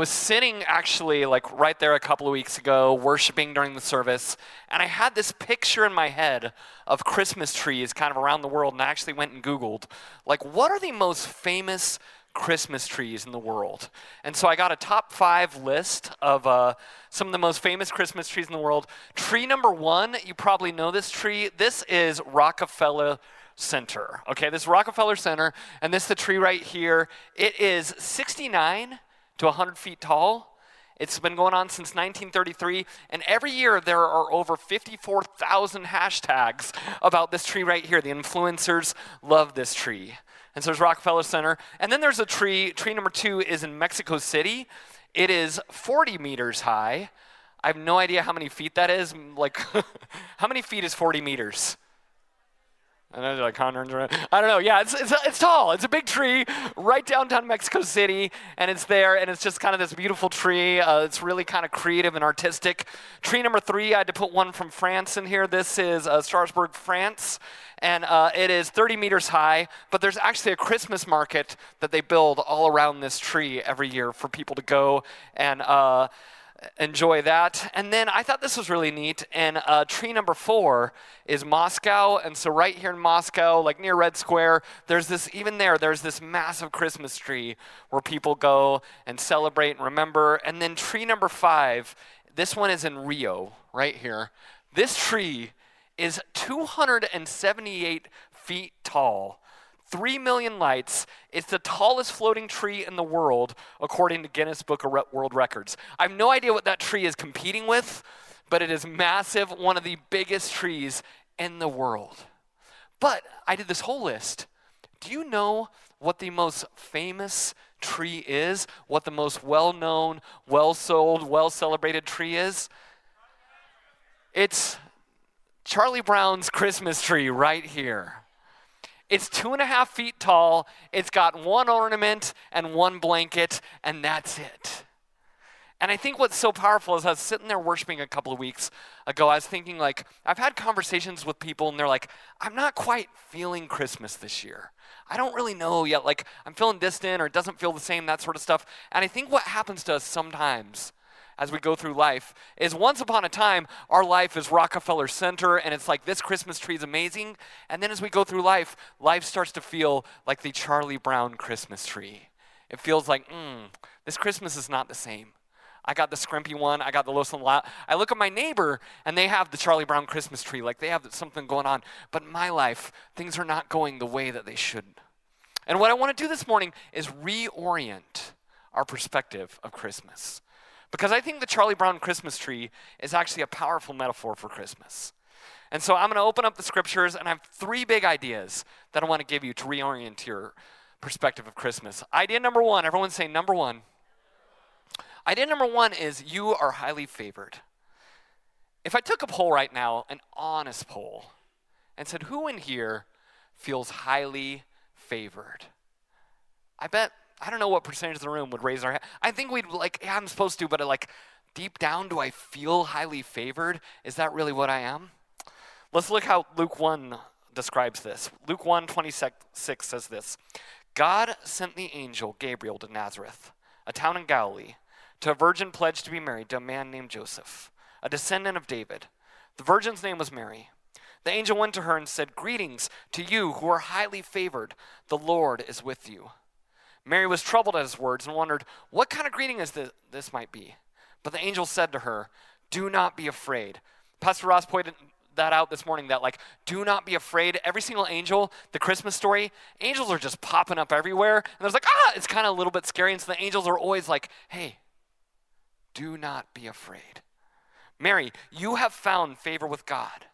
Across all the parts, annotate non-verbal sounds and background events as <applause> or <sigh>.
I was sitting actually like right there a couple of weeks ago, worshiping during the service, and I had this picture in my head of Christmas trees kind of around the world, and I actually went and Googled, like, what are the most famous Christmas trees in the world? And so I got a top five list of uh, some of the most famous Christmas trees in the world. Tree number one, you probably know this tree. This is Rockefeller Center. Okay, this is Rockefeller Center, and this is the tree right here. It is 69 to 100 feet tall. It's been going on since 1933, and every year there are over 54,000 hashtags about this tree right here. The influencers love this tree. And so there's Rockefeller Center. And then there's a tree. Tree number two is in Mexico City. It is 40 meters high. I have no idea how many feet that is. Like, <laughs> how many feet is 40 meters? And then like hundreds. I don't know. Yeah, it's, it's, it's tall. It's a big tree right downtown Mexico City, and it's there, and it's just kind of this beautiful tree. Uh, it's really kind of creative and artistic. Tree number three, I had to put one from France in here. This is uh, Strasbourg, France, and uh, it is 30 meters high. But there's actually a Christmas market that they build all around this tree every year for people to go and uh, enjoy that. And then I thought this was really neat. And uh, tree number four is Moscow. And so, right here in Moscow, like near Red Square, there's this, even there, there's this massive Christmas tree where people go and celebrate and remember. And then, tree number five, this one is in Rio, right here. This tree is 278 feet tall 3 million lights. It's the tallest floating tree in the world, according to Guinness Book of World Records. I have no idea what that tree is competing with, but it is massive, one of the biggest trees in the world. But I did this whole list. Do you know what the most famous tree is? What the most well known, well sold, well celebrated tree is? It's Charlie Brown's Christmas tree right here. It's two and a half feet tall. It's got one ornament and one blanket, and that's it. And I think what's so powerful is I was sitting there worshiping a couple of weeks ago. I was thinking, like, I've had conversations with people, and they're like, I'm not quite feeling Christmas this year. I don't really know yet. Like, I'm feeling distant or it doesn't feel the same, that sort of stuff. And I think what happens to us sometimes as we go through life is once upon a time, our life is Rockefeller Center, and it's like this Christmas tree is amazing. And then as we go through life, life starts to feel like the Charlie Brown Christmas tree. It feels like, hmm, this Christmas is not the same. I got the scrimpy one. I got the Los La. I look at my neighbor and they have the Charlie Brown Christmas tree. Like they have something going on. But in my life, things are not going the way that they should. And what I want to do this morning is reorient our perspective of Christmas. Because I think the Charlie Brown Christmas tree is actually a powerful metaphor for Christmas. And so I'm going to open up the scriptures, and I have three big ideas that I want to give you to reorient your perspective of Christmas. Idea number one, everyone say number one. Idea number one is you are highly favored. If I took a poll right now, an honest poll, and said, who in here feels highly favored? I bet I don't know what percentage of the room would raise our hand. I think we'd like, yeah, I'm supposed to, but like deep down, do I feel highly favored? Is that really what I am? Let's look how Luke 1 describes this. Luke 1 26 says this God sent the angel Gabriel to Nazareth, a town in Galilee, to a virgin pledged to be married to a man named Joseph, a descendant of David. The virgin's name was Mary. The angel went to her and said, Greetings to you who are highly favored. The Lord is with you. Mary was troubled at his words and wondered what kind of greeting is this, this might be. But the angel said to her, Do not be afraid. Pastor Ross pointed that out this morning that, like, do not be afraid. Every single angel, the Christmas story, angels are just popping up everywhere. And there's like, ah, it's kind of a little bit scary. And so the angels are always like, hey, do not be afraid. Mary, you have found favor with God.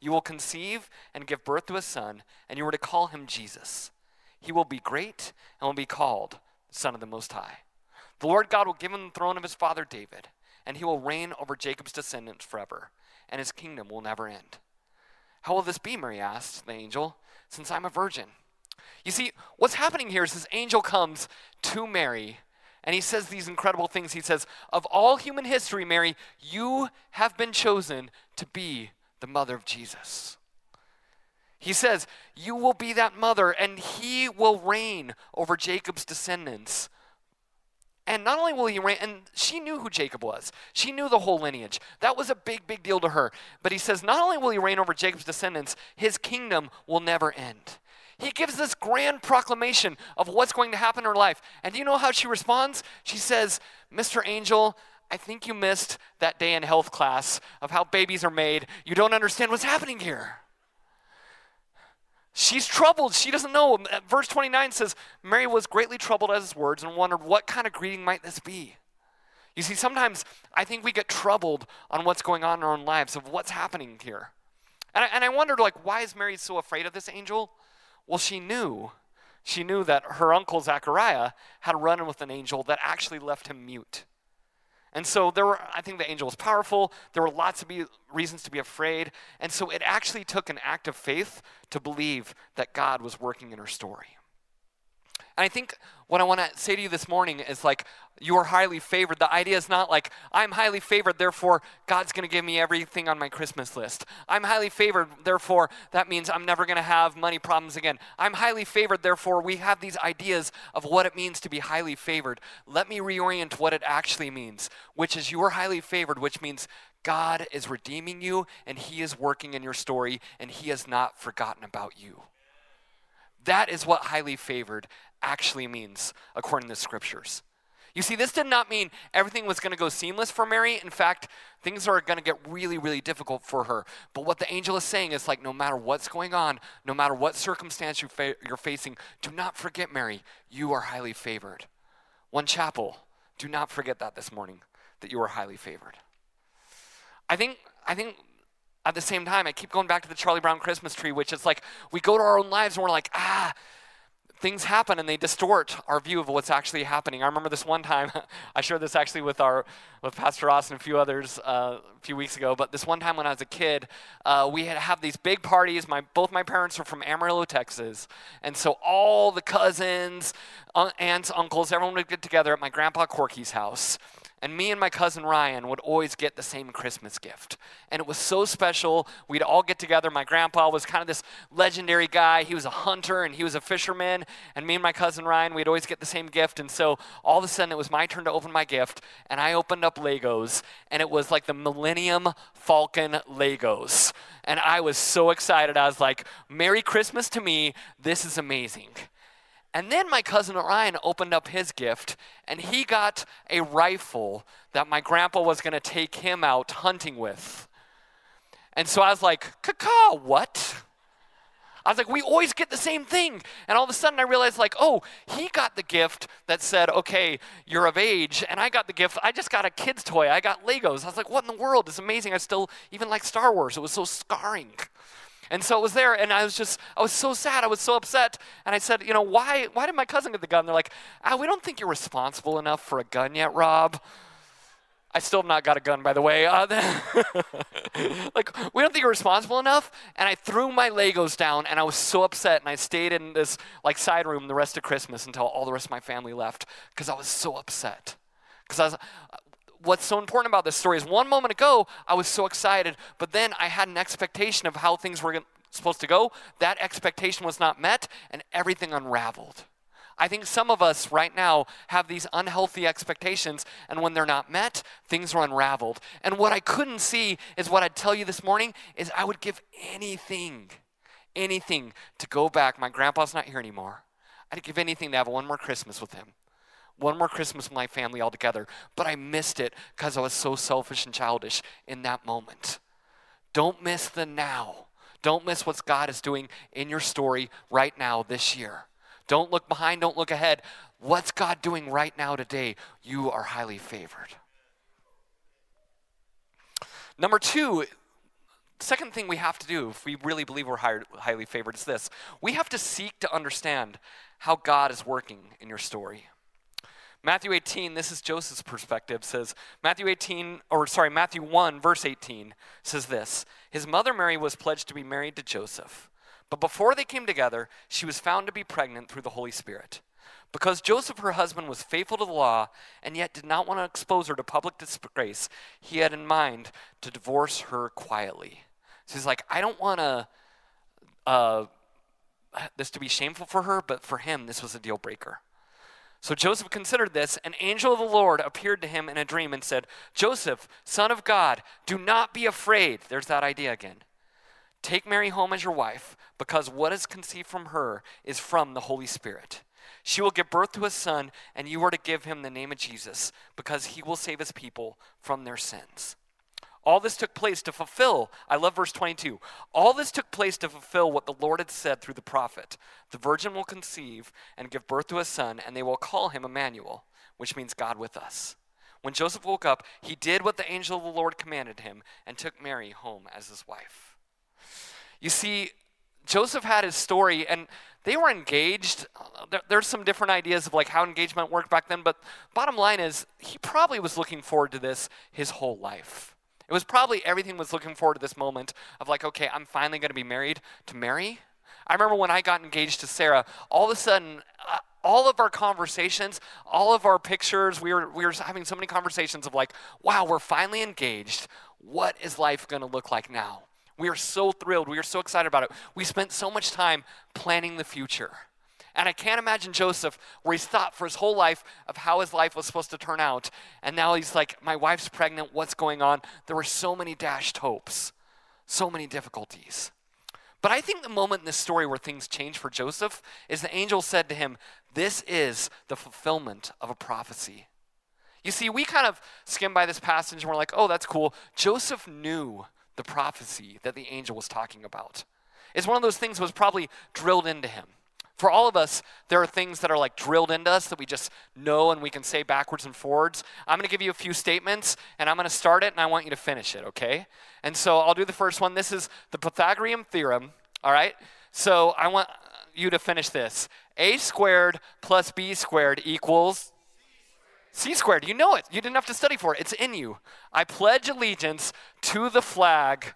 You will conceive and give birth to a son, and you are to call him Jesus. He will be great and will be called Son of the Most High. The Lord God will give him the throne of his father David, and he will reign over Jacob's descendants forever, and his kingdom will never end. How will this be? Mary asked the angel, since I'm a virgin. You see, what's happening here is this angel comes to Mary and he says these incredible things. He says, Of all human history, Mary, you have been chosen to be the mother of Jesus. He says, You will be that mother, and he will reign over Jacob's descendants. And not only will he reign, and she knew who Jacob was, she knew the whole lineage. That was a big, big deal to her. But he says, not only will he reign over Jacob's descendants, his kingdom will never end. He gives this grand proclamation of what's going to happen in her life. And do you know how she responds? She says, Mr. Angel, I think you missed that day in health class of how babies are made. You don't understand what's happening here. She's troubled. She doesn't know. Uh, verse 29 says, Mary was greatly troubled at his words and wondered, what kind of greeting might this be? You see, sometimes I think we get troubled on what's going on in our own lives, of what's happening here. And I, and I wondered, like, why is Mary so afraid of this angel? Well, she knew. She knew that her uncle Zachariah had run in with an angel that actually left him mute. And so there were, I think the angel was powerful. There were lots of be, reasons to be afraid. And so it actually took an act of faith to believe that God was working in her story. And I think what I want to say to you this morning is like, you are highly favored. The idea is not like, I'm highly favored, therefore God's going to give me everything on my Christmas list. I'm highly favored, therefore that means I'm never going to have money problems again. I'm highly favored, therefore we have these ideas of what it means to be highly favored. Let me reorient what it actually means, which is you are highly favored, which means God is redeeming you and He is working in your story and He has not forgotten about you. That is what highly favored actually means according to the scriptures. You see, this did not mean everything was going to go seamless for Mary. In fact, things are going to get really, really difficult for her. But what the angel is saying is like, no matter what's going on, no matter what circumstance you're, fa- you're facing, do not forget, Mary, you are highly favored. One chapel, do not forget that this morning, that you are highly favored. I think, I think at the same time, I keep going back to the Charlie Brown Christmas tree, which is like we go to our own lives and we're like, ah, things happen and they distort our view of what's actually happening. I remember this one time, <laughs> I shared this actually with our with Pastor Ross and a few others uh, a few weeks ago. But this one time when I was a kid, uh, we had have these big parties. My both my parents are from Amarillo, Texas, and so all the cousins, uh, aunts, uncles, everyone would get together at my grandpa Corky's house. And me and my cousin Ryan would always get the same Christmas gift. And it was so special. We'd all get together. My grandpa was kind of this legendary guy. He was a hunter and he was a fisherman. And me and my cousin Ryan, we'd always get the same gift. And so all of a sudden, it was my turn to open my gift. And I opened up Legos. And it was like the Millennium Falcon Legos. And I was so excited. I was like, Merry Christmas to me. This is amazing. And then my cousin Ryan opened up his gift and he got a rifle that my grandpa was going to take him out hunting with. And so I was like, Caca, what? I was like, we always get the same thing. And all of a sudden I realized, like, oh, he got the gift that said, okay, you're of age. And I got the gift, I just got a kid's toy. I got Legos. I was like, what in the world? It's amazing. I still even like Star Wars. It was so scarring. And so it was there, and I was just, I was so sad. I was so upset. And I said, you know, why, why did my cousin get the gun? They're like, ah, we don't think you're responsible enough for a gun yet, Rob. I still have not got a gun, by the way. Uh, <laughs> like, we don't think you're responsible enough. And I threw my Legos down, and I was so upset. And I stayed in this like side room the rest of Christmas until all the rest of my family left because I was so upset. Because I was, what's so important about this story is one moment ago, I was so excited, but then I had an expectation of how things were supposed to go. That expectation was not met, and everything unraveled. I think some of us right now have these unhealthy expectations, and when they're not met, things are unraveled. And what I couldn't see is what I'd tell you this morning is I would give anything, anything to go back. My grandpa's not here anymore. I'd give anything to have one more Christmas with him one more Christmas with my family all together, but I missed it because I was so selfish and childish in that moment. Don't miss the now. Don't miss what God is doing in your story right now this year. Don't look behind, don't look ahead. What's God doing right now today? You are highly favored. Number two, second thing we have to do if we really believe we're highly favored is this we have to seek to understand how God is working in your story. Matthew 18, this is Joseph's perspective, says, Matthew 18, or sorry, Matthew 1, verse 18 says this His mother Mary was pledged to be married to Joseph. But before they came together, she was found to be pregnant through the Holy Spirit. Because Joseph, her husband, was faithful to the law and yet did not want to expose her to public disgrace, he had in mind to divorce her quietly. So he's like, I don't want to. Uh, this to be shameful for her, but for him, this was a deal breaker. So Joseph considered this. An angel of the Lord appeared to him in a dream and said, Joseph, son of God, do not be afraid. There's that idea again. Take Mary home as your wife, because what is conceived from her is from the Holy Spirit. She will give birth to a son, and you are to give him the name of Jesus, because he will save his people from their sins. All this took place to fulfill, I love verse 22. All this took place to fulfill what the Lord had said through the prophet The virgin will conceive and give birth to a son, and they will call him Emmanuel, which means God with us. When Joseph woke up, he did what the angel of the Lord commanded him and took Mary home as his wife. You see, Joseph had his story, and they were engaged. There's some different ideas of like how engagement worked back then, but bottom line is he probably was looking forward to this his whole life. It was probably everything was looking forward to this moment of like, okay, I'm finally going to be married to Mary. I remember when I got engaged to Sarah, all of a sudden, uh, all of our conversations, all of our pictures, we were, we were having so many conversations of like, wow, we're finally engaged. What is life going to look like now? We are so thrilled. We are so excited about it. We spent so much time planning the future. And I can't imagine Joseph, where he's thought for his whole life of how his life was supposed to turn out. And now he's like, my wife's pregnant. What's going on? There were so many dashed hopes, so many difficulties. But I think the moment in this story where things change for Joseph is the angel said to him, This is the fulfillment of a prophecy. You see, we kind of skim by this passage and we're like, oh, that's cool. Joseph knew the prophecy that the angel was talking about. It's one of those things that was probably drilled into him. For all of us, there are things that are like drilled into us that we just know and we can say backwards and forwards. I'm going to give you a few statements and I'm going to start it and I want you to finish it, okay? And so I'll do the first one. This is the Pythagorean theorem, all right? So I want you to finish this. A squared plus B squared equals C squared. You know it. You didn't have to study for it. It's in you. I pledge allegiance to the flag.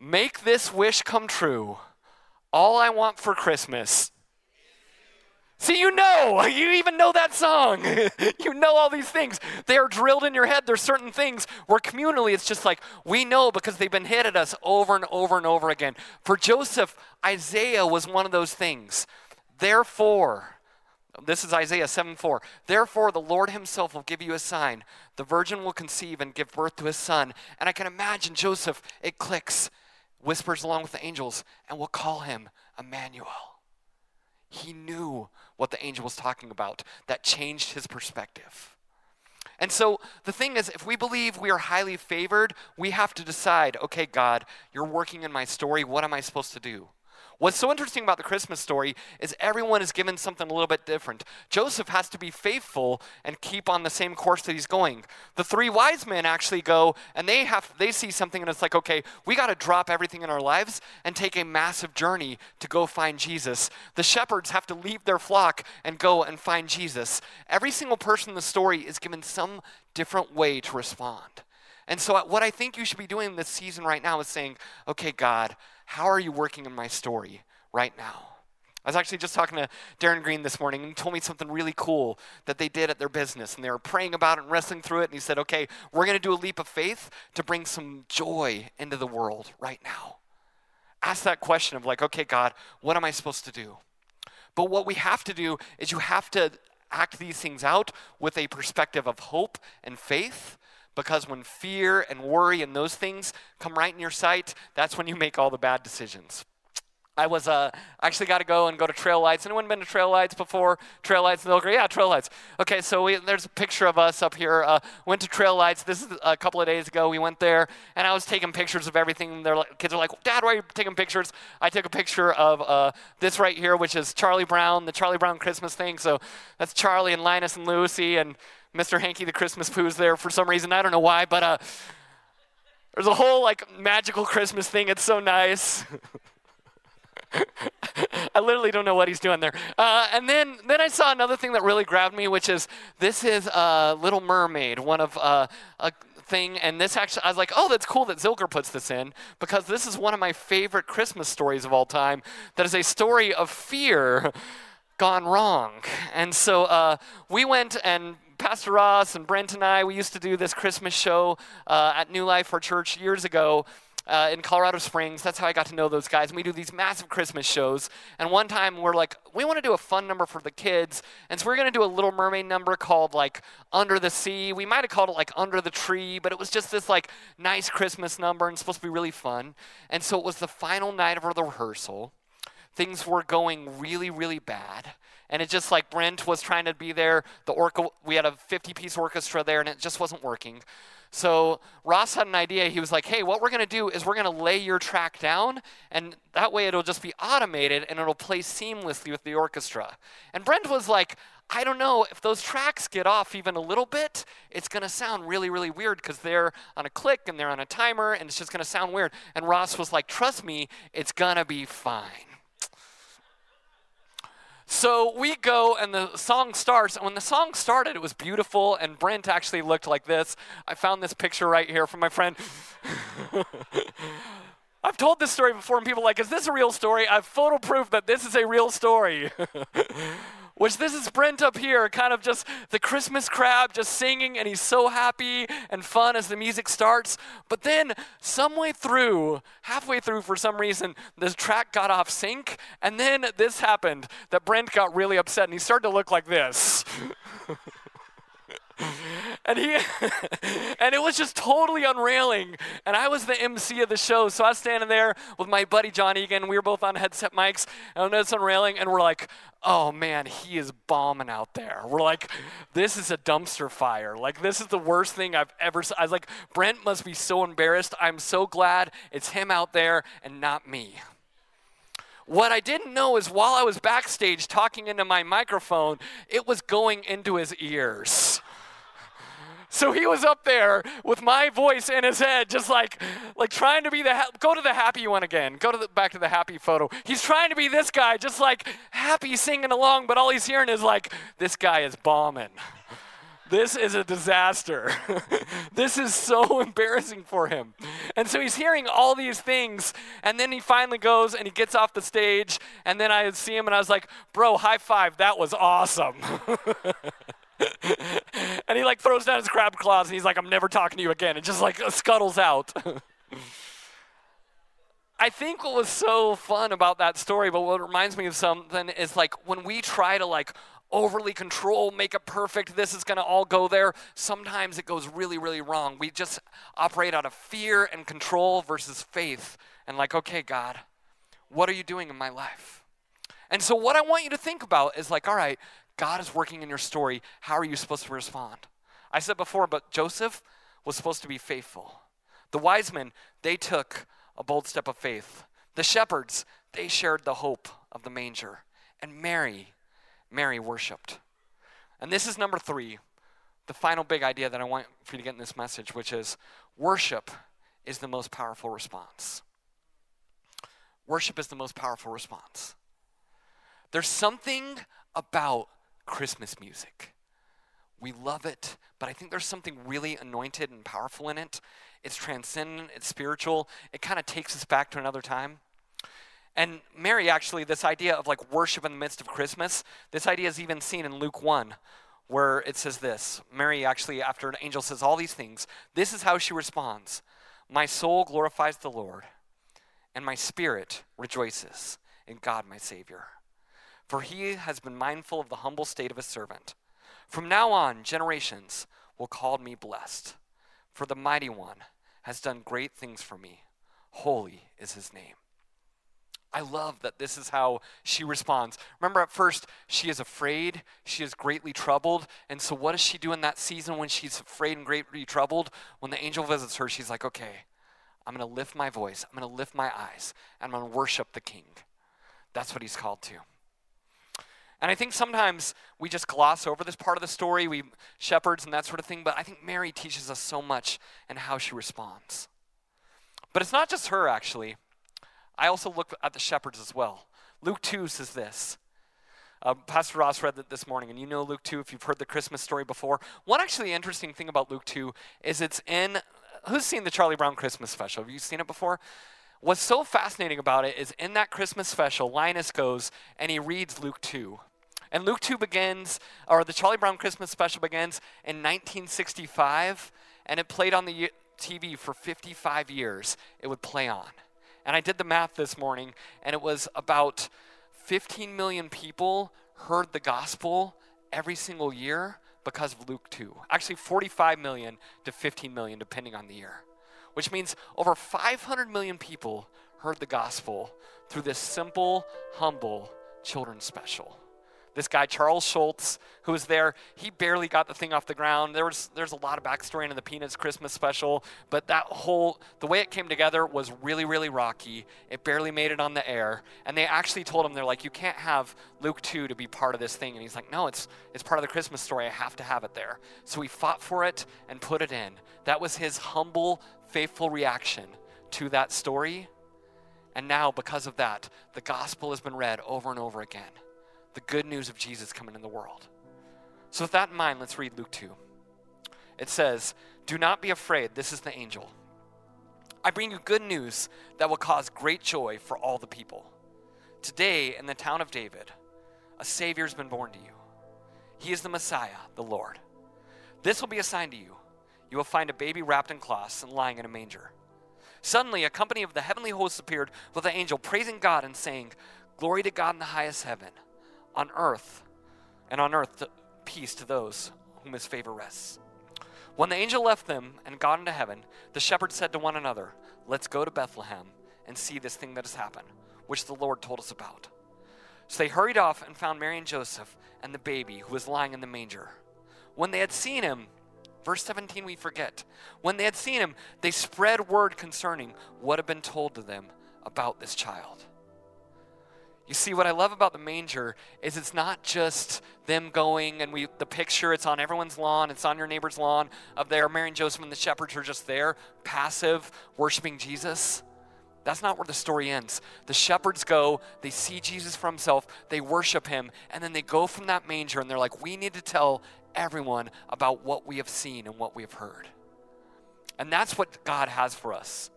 Make this wish come true all I want for Christmas. See, you know, <laughs> you even know that song. <laughs> you know all these things. They are drilled in your head. There's certain things where communally it's just like we know because they've been hit at us over and over and over again. For Joseph, Isaiah was one of those things. Therefore, this is Isaiah 7 4. Therefore, the Lord himself will give you a sign. The virgin will conceive and give birth to a son. And I can imagine Joseph, it clicks whispers along with the angels, and will call him Emmanuel. He knew what the angel was talking about. That changed his perspective. And so the thing is, if we believe we are highly favored, we have to decide okay, God, you're working in my story. What am I supposed to do? What's so interesting about the Christmas story is everyone is given something a little bit different. Joseph has to be faithful and keep on the same course that he's going. The three wise men actually go and they have they see something and it's like, okay, we got to drop everything in our lives and take a massive journey to go find Jesus. The shepherds have to leave their flock and go and find Jesus. Every single person in the story is given some different way to respond. And so, what I think you should be doing this season right now is saying, okay, God, how are you working in my story right now? I was actually just talking to Darren Green this morning, and he told me something really cool that they did at their business. And they were praying about it and wrestling through it. And he said, Okay, we're going to do a leap of faith to bring some joy into the world right now. Ask that question of, like, okay, God, what am I supposed to do? But what we have to do is you have to act these things out with a perspective of hope and faith because when fear and worry and those things come right in your sight, that's when you make all the bad decisions. I was uh, actually got to go and go to Trail Lights. Anyone been to Trail Lights before? Trail Lights in Ilgry? Yeah, Trail Lights. Okay, so we, there's a picture of us up here. Uh, went to Trail Lights. This is a couple of days ago. We went there, and I was taking pictures of everything. Their like, kids are like, "Dad, why are you taking pictures?" I took a picture of uh, this right here, which is Charlie Brown, the Charlie Brown Christmas thing. So that's Charlie and Linus and Lucy and Mr. Hankey the Christmas Poo's there for some reason. I don't know why, but uh, there's a whole like magical Christmas thing. It's so nice. <laughs> I literally don't know what he's doing there. Uh, and then, then I saw another thing that really grabbed me, which is this is uh, Little Mermaid, one of uh, a thing. And this actually, I was like, oh, that's cool that Zilker puts this in because this is one of my favorite Christmas stories of all time. That is a story of fear gone wrong. And so uh, we went and Pastor Ross and Brent and I, we used to do this Christmas show uh, at New Life, our church, years ago. uh, in Colorado Springs. That's how I got to know those guys. And we do these massive Christmas shows. And one time we're like, we want to do a fun number for the kids. And so we're going to do a Little Mermaid number called like Under the Sea. We might have called it like Under the Tree, but it was just this like nice Christmas number and supposed to be really fun. And so it was the final night of the rehearsal. Things were going really, really bad. And it just like Brent was trying to be there. The orca, we had a 50 piece orchestra there and it just wasn't working. So Ross had an idea. He was like, hey, what we're going to do is we're going to lay your track down, and that way it'll just be automated and it'll play seamlessly with the orchestra. And Brent was like, I don't know, if those tracks get off even a little bit, it's going to sound really, really weird because they're on a click and they're on a timer, and it's just going to sound weird. And Ross was like, trust me, it's going to be fine. So we go and the song starts. And when the song started, it was beautiful. And Brent actually looked like this. I found this picture right here from my friend. <laughs> I've told this story before, and people are like, is this a real story? I've photo proof that this is a real story. <laughs> Which this is Brent up here, kind of just the Christmas crab just singing, and he's so happy and fun as the music starts. But then, some way through, halfway through for some reason, this track got off sync, and then this happened that Brent got really upset, and he started to look like this. <laughs> and he <laughs> and it was just totally unrailing. And i was the mc of the show so i was standing there with my buddy john egan. We were both on headset mics and it's unrailing and we're like oh man he is bombing out there. We're like this is a dumpster fire. Like this is the worst thing i've ever i was like brent must be so embarrassed. I'm so glad it's him out there and not me. What I didn't know is while I was backstage talking into my microphone, it was going into his ears. So he was up there with my voice in his head, just like, like trying to be the, ha- go to the happy one again. Go to the, back to the happy photo. He's trying to be this guy, just like happy singing along, but all he's hearing is like, this guy is bombing. This is a disaster. <laughs> this is so <laughs> embarrassing for him. And so he's hearing all these things, and then he finally goes and he gets off the stage, and then I see him and I was like, bro, high five, that was awesome. <laughs> <laughs> and he like throws down his crab claws and he's like, I'm never talking to you again. And just like <laughs> scuttles out. <laughs> I think what was so fun about that story, but what reminds me of something is like when we try to like overly control, make it perfect, this is gonna all go there, sometimes it goes really, really wrong. We just operate out of fear and control versus faith. And like, okay, God, what are you doing in my life? And so, what I want you to think about is like, all right, God is working in your story. How are you supposed to respond? I said before, but Joseph was supposed to be faithful. The wise men, they took a bold step of faith. The shepherds, they shared the hope of the manger. And Mary, Mary worshiped. And this is number three, the final big idea that I want for you to get in this message, which is worship is the most powerful response. Worship is the most powerful response. There's something about Christmas music. We love it, but I think there's something really anointed and powerful in it. It's transcendent, it's spiritual, it kind of takes us back to another time. And Mary, actually, this idea of like worship in the midst of Christmas, this idea is even seen in Luke 1, where it says this Mary, actually, after an angel says all these things, this is how she responds My soul glorifies the Lord, and my spirit rejoices in God, my Savior for he has been mindful of the humble state of his servant. From now on, generations will call me blessed, for the mighty one has done great things for me. Holy is his name. I love that this is how she responds. Remember, at first, she is afraid, she is greatly troubled. And so, what does she do in that season when she's afraid and greatly troubled? When the angel visits her, she's like, okay, I'm going to lift my voice, I'm going to lift my eyes, and I'm going to worship the king. That's what he's called to. And I think sometimes we just gloss over this part of the story, we shepherds and that sort of thing, but I think Mary teaches us so much in how she responds. But it's not just her, actually. I also look at the shepherds as well. Luke 2 says this. Uh, Pastor Ross read that this morning, and you know Luke 2 if you've heard the Christmas story before. One actually interesting thing about Luke 2 is it's in. Who's seen the Charlie Brown Christmas special? Have you seen it before? What's so fascinating about it is in that Christmas special, Linus goes and he reads Luke 2. And Luke 2 begins, or the Charlie Brown Christmas special begins in 1965, and it played on the TV for 55 years, it would play on. And I did the math this morning, and it was about 15 million people heard the gospel every single year because of Luke 2. Actually, 45 million to 15 million, depending on the year. Which means over 500 million people heard the gospel through this simple, humble children's special this guy Charles Schulz, who was there, he barely got the thing off the ground. There was there's a lot of backstory in the Peanuts Christmas special, but that whole the way it came together was really really rocky. It barely made it on the air, and they actually told him they're like, you can't have Luke two to be part of this thing, and he's like, no, it's it's part of the Christmas story. I have to have it there. So he fought for it and put it in. That was his humble, faithful reaction to that story. And now, because of that, the gospel has been read over and over again the good news of Jesus coming in the world. So, with that in mind, let's read Luke 2. It says, Do not be afraid. This is the angel. I bring you good news that will cause great joy for all the people. Today, in the town of David, a Savior has been born to you. He is the Messiah, the Lord. This will be a sign to you. You will find a baby wrapped in cloths and lying in a manger. Suddenly, a company of the heavenly hosts appeared with an angel, praising God and saying, Glory to God in the highest heaven on earth, and on earth peace to those whom his favor rests. When the angel left them and got into heaven, the shepherds said to one another, Let's go to Bethlehem and see this thing that has happened, which the Lord told us about. So they hurried off and found Mary and Joseph and the baby who was lying in the manger. When they had seen him, verse 17 we forget, when they had seen him, they spread word concerning what had been told to them about this child. You see, what I love about the manger is it's not just them going and we the picture, it's on everyone's lawn, it's on your neighbor's lawn of there. Mary and Joseph and the shepherds are just there, passive, worshiping Jesus. That's not where the story ends. The shepherds go, they see Jesus for himself, they worship him, and then they go from that manger and they're like, we need to tell everyone about what we have seen and what we have heard. And that's what God has for us.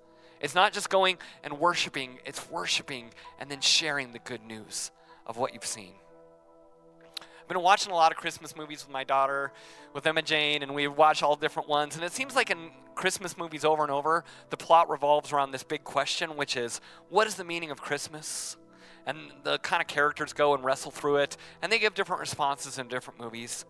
It's not just going and worshiping, it's worshiping and then sharing the good news of what you've seen. I've been watching a lot of Christmas movies with my daughter, with Emma Jane, and we watch all different ones. And it seems like in Christmas movies over and over, the plot revolves around this big question, which is what is the meaning of Christmas? And the kind of characters go and wrestle through it, and they give different responses in different movies.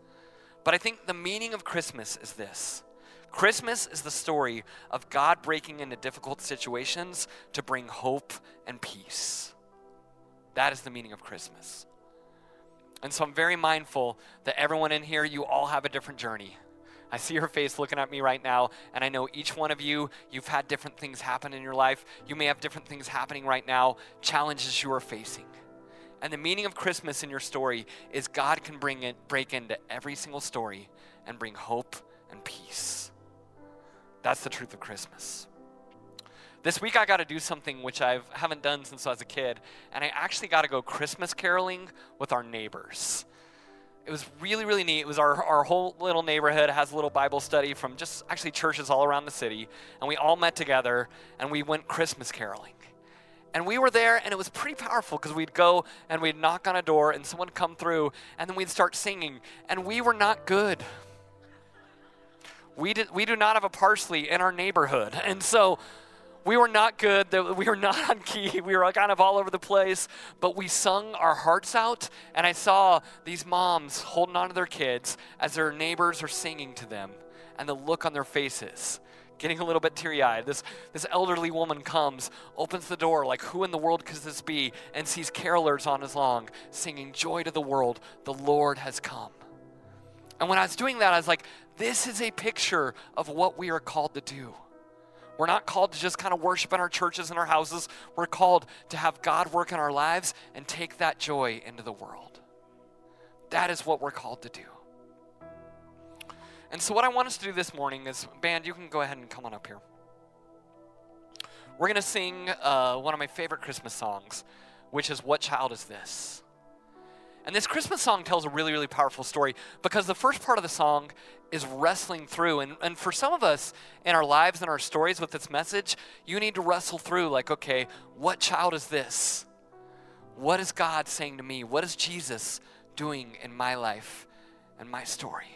But I think the meaning of Christmas is this Christmas is the story of God breaking into difficult situations to bring hope and peace. That is the meaning of Christmas. And so I'm very mindful that everyone in here, you all have a different journey. I see your face looking at me right now, and I know each one of you, you've had different things happen in your life. You may have different things happening right now, challenges you are facing. And the meaning of Christmas in your story is God can bring it, break into every single story and bring hope and peace. That's the truth of Christmas. This week I got to do something which I haven't done since I was a kid, and I actually got to go Christmas caroling with our neighbors. It was really, really neat. It was our, our whole little neighborhood has a little Bible study from just actually churches all around the city, and we all met together and we went Christmas caroling. And we were there, and it was pretty powerful because we'd go and we'd knock on a door, and someone come through, and then we'd start singing. And we were not good we, did, we do not have a parsley in our neighborhood. <laughs> And so we were not good. We were <laughs> not on key. We were kind of all over the place. But we sung our hearts out. And I saw these moms holding on to their kids as their neighbors are singing to them. And the look on their faces, getting a little bit teary eyed. This, this elderly woman comes, opens the door, like, who in the world could this be? And sees carolers on his lawn singing, Joy to the world, the Lord has come. And when I was doing that, I was like, this is a picture of what we are called to do. We're not called to just kind of worship in our churches and our houses. We're called to have God work in our lives and take that joy into the world. That is what we're called to do. And so, what I want us to do this morning is, band, you can go ahead and come on up here. We're going to sing uh, one of my favorite Christmas songs, which is What Child Is This? And this Christmas song tells a really, really powerful story because the first part of the song is wrestling through. And, and for some of us in our lives and our stories with this message, you need to wrestle through like, okay, what child is this? What is God saying to me? What is Jesus doing in my life and my story?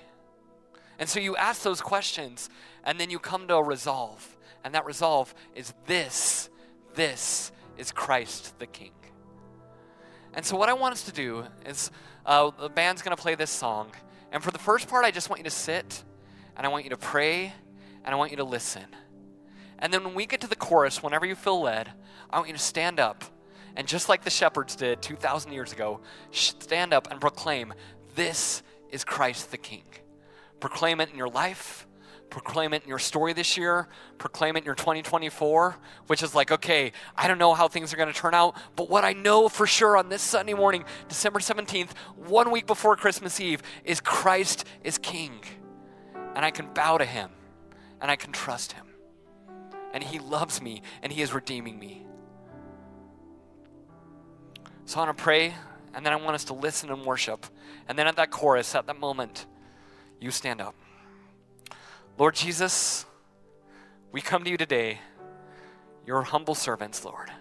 And so you ask those questions, and then you come to a resolve. And that resolve is this this is Christ the King. And so, what I want us to do is uh, the band's going to play this song. And for the first part, I just want you to sit, and I want you to pray, and I want you to listen. And then when we get to the chorus, whenever you feel led, I want you to stand up. And just like the shepherds did 2,000 years ago, stand up and proclaim, This is Christ the King. Proclaim it in your life. Proclaim it in your story this year. Proclaim it in your 2024, which is like, okay, I don't know how things are going to turn out, but what I know for sure on this Sunday morning, December 17th, one week before Christmas Eve, is Christ is King. And I can bow to him and I can trust him. And he loves me and he is redeeming me. So I want to pray, and then I want us to listen and worship. And then at that chorus, at that moment, you stand up. Lord Jesus, we come to you today, your humble servants, Lord.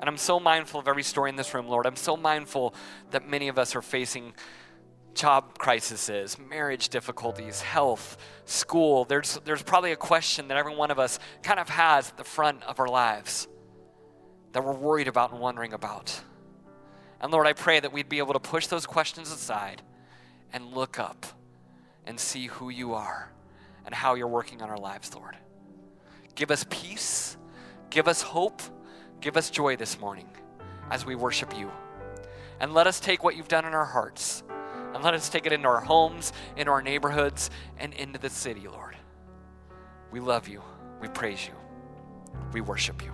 And I'm so mindful of every story in this room, Lord. I'm so mindful that many of us are facing job crises, marriage difficulties, health, school. There's, there's probably a question that every one of us kind of has at the front of our lives that we're worried about and wondering about. And Lord, I pray that we'd be able to push those questions aside and look up and see who you are and how you're working on our lives, Lord. Give us peace, give us hope, give us joy this morning as we worship you. And let us take what you've done in our hearts and let us take it into our homes, into our neighborhoods, and into the city, Lord. We love you. We praise you. We worship you.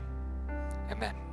Amen.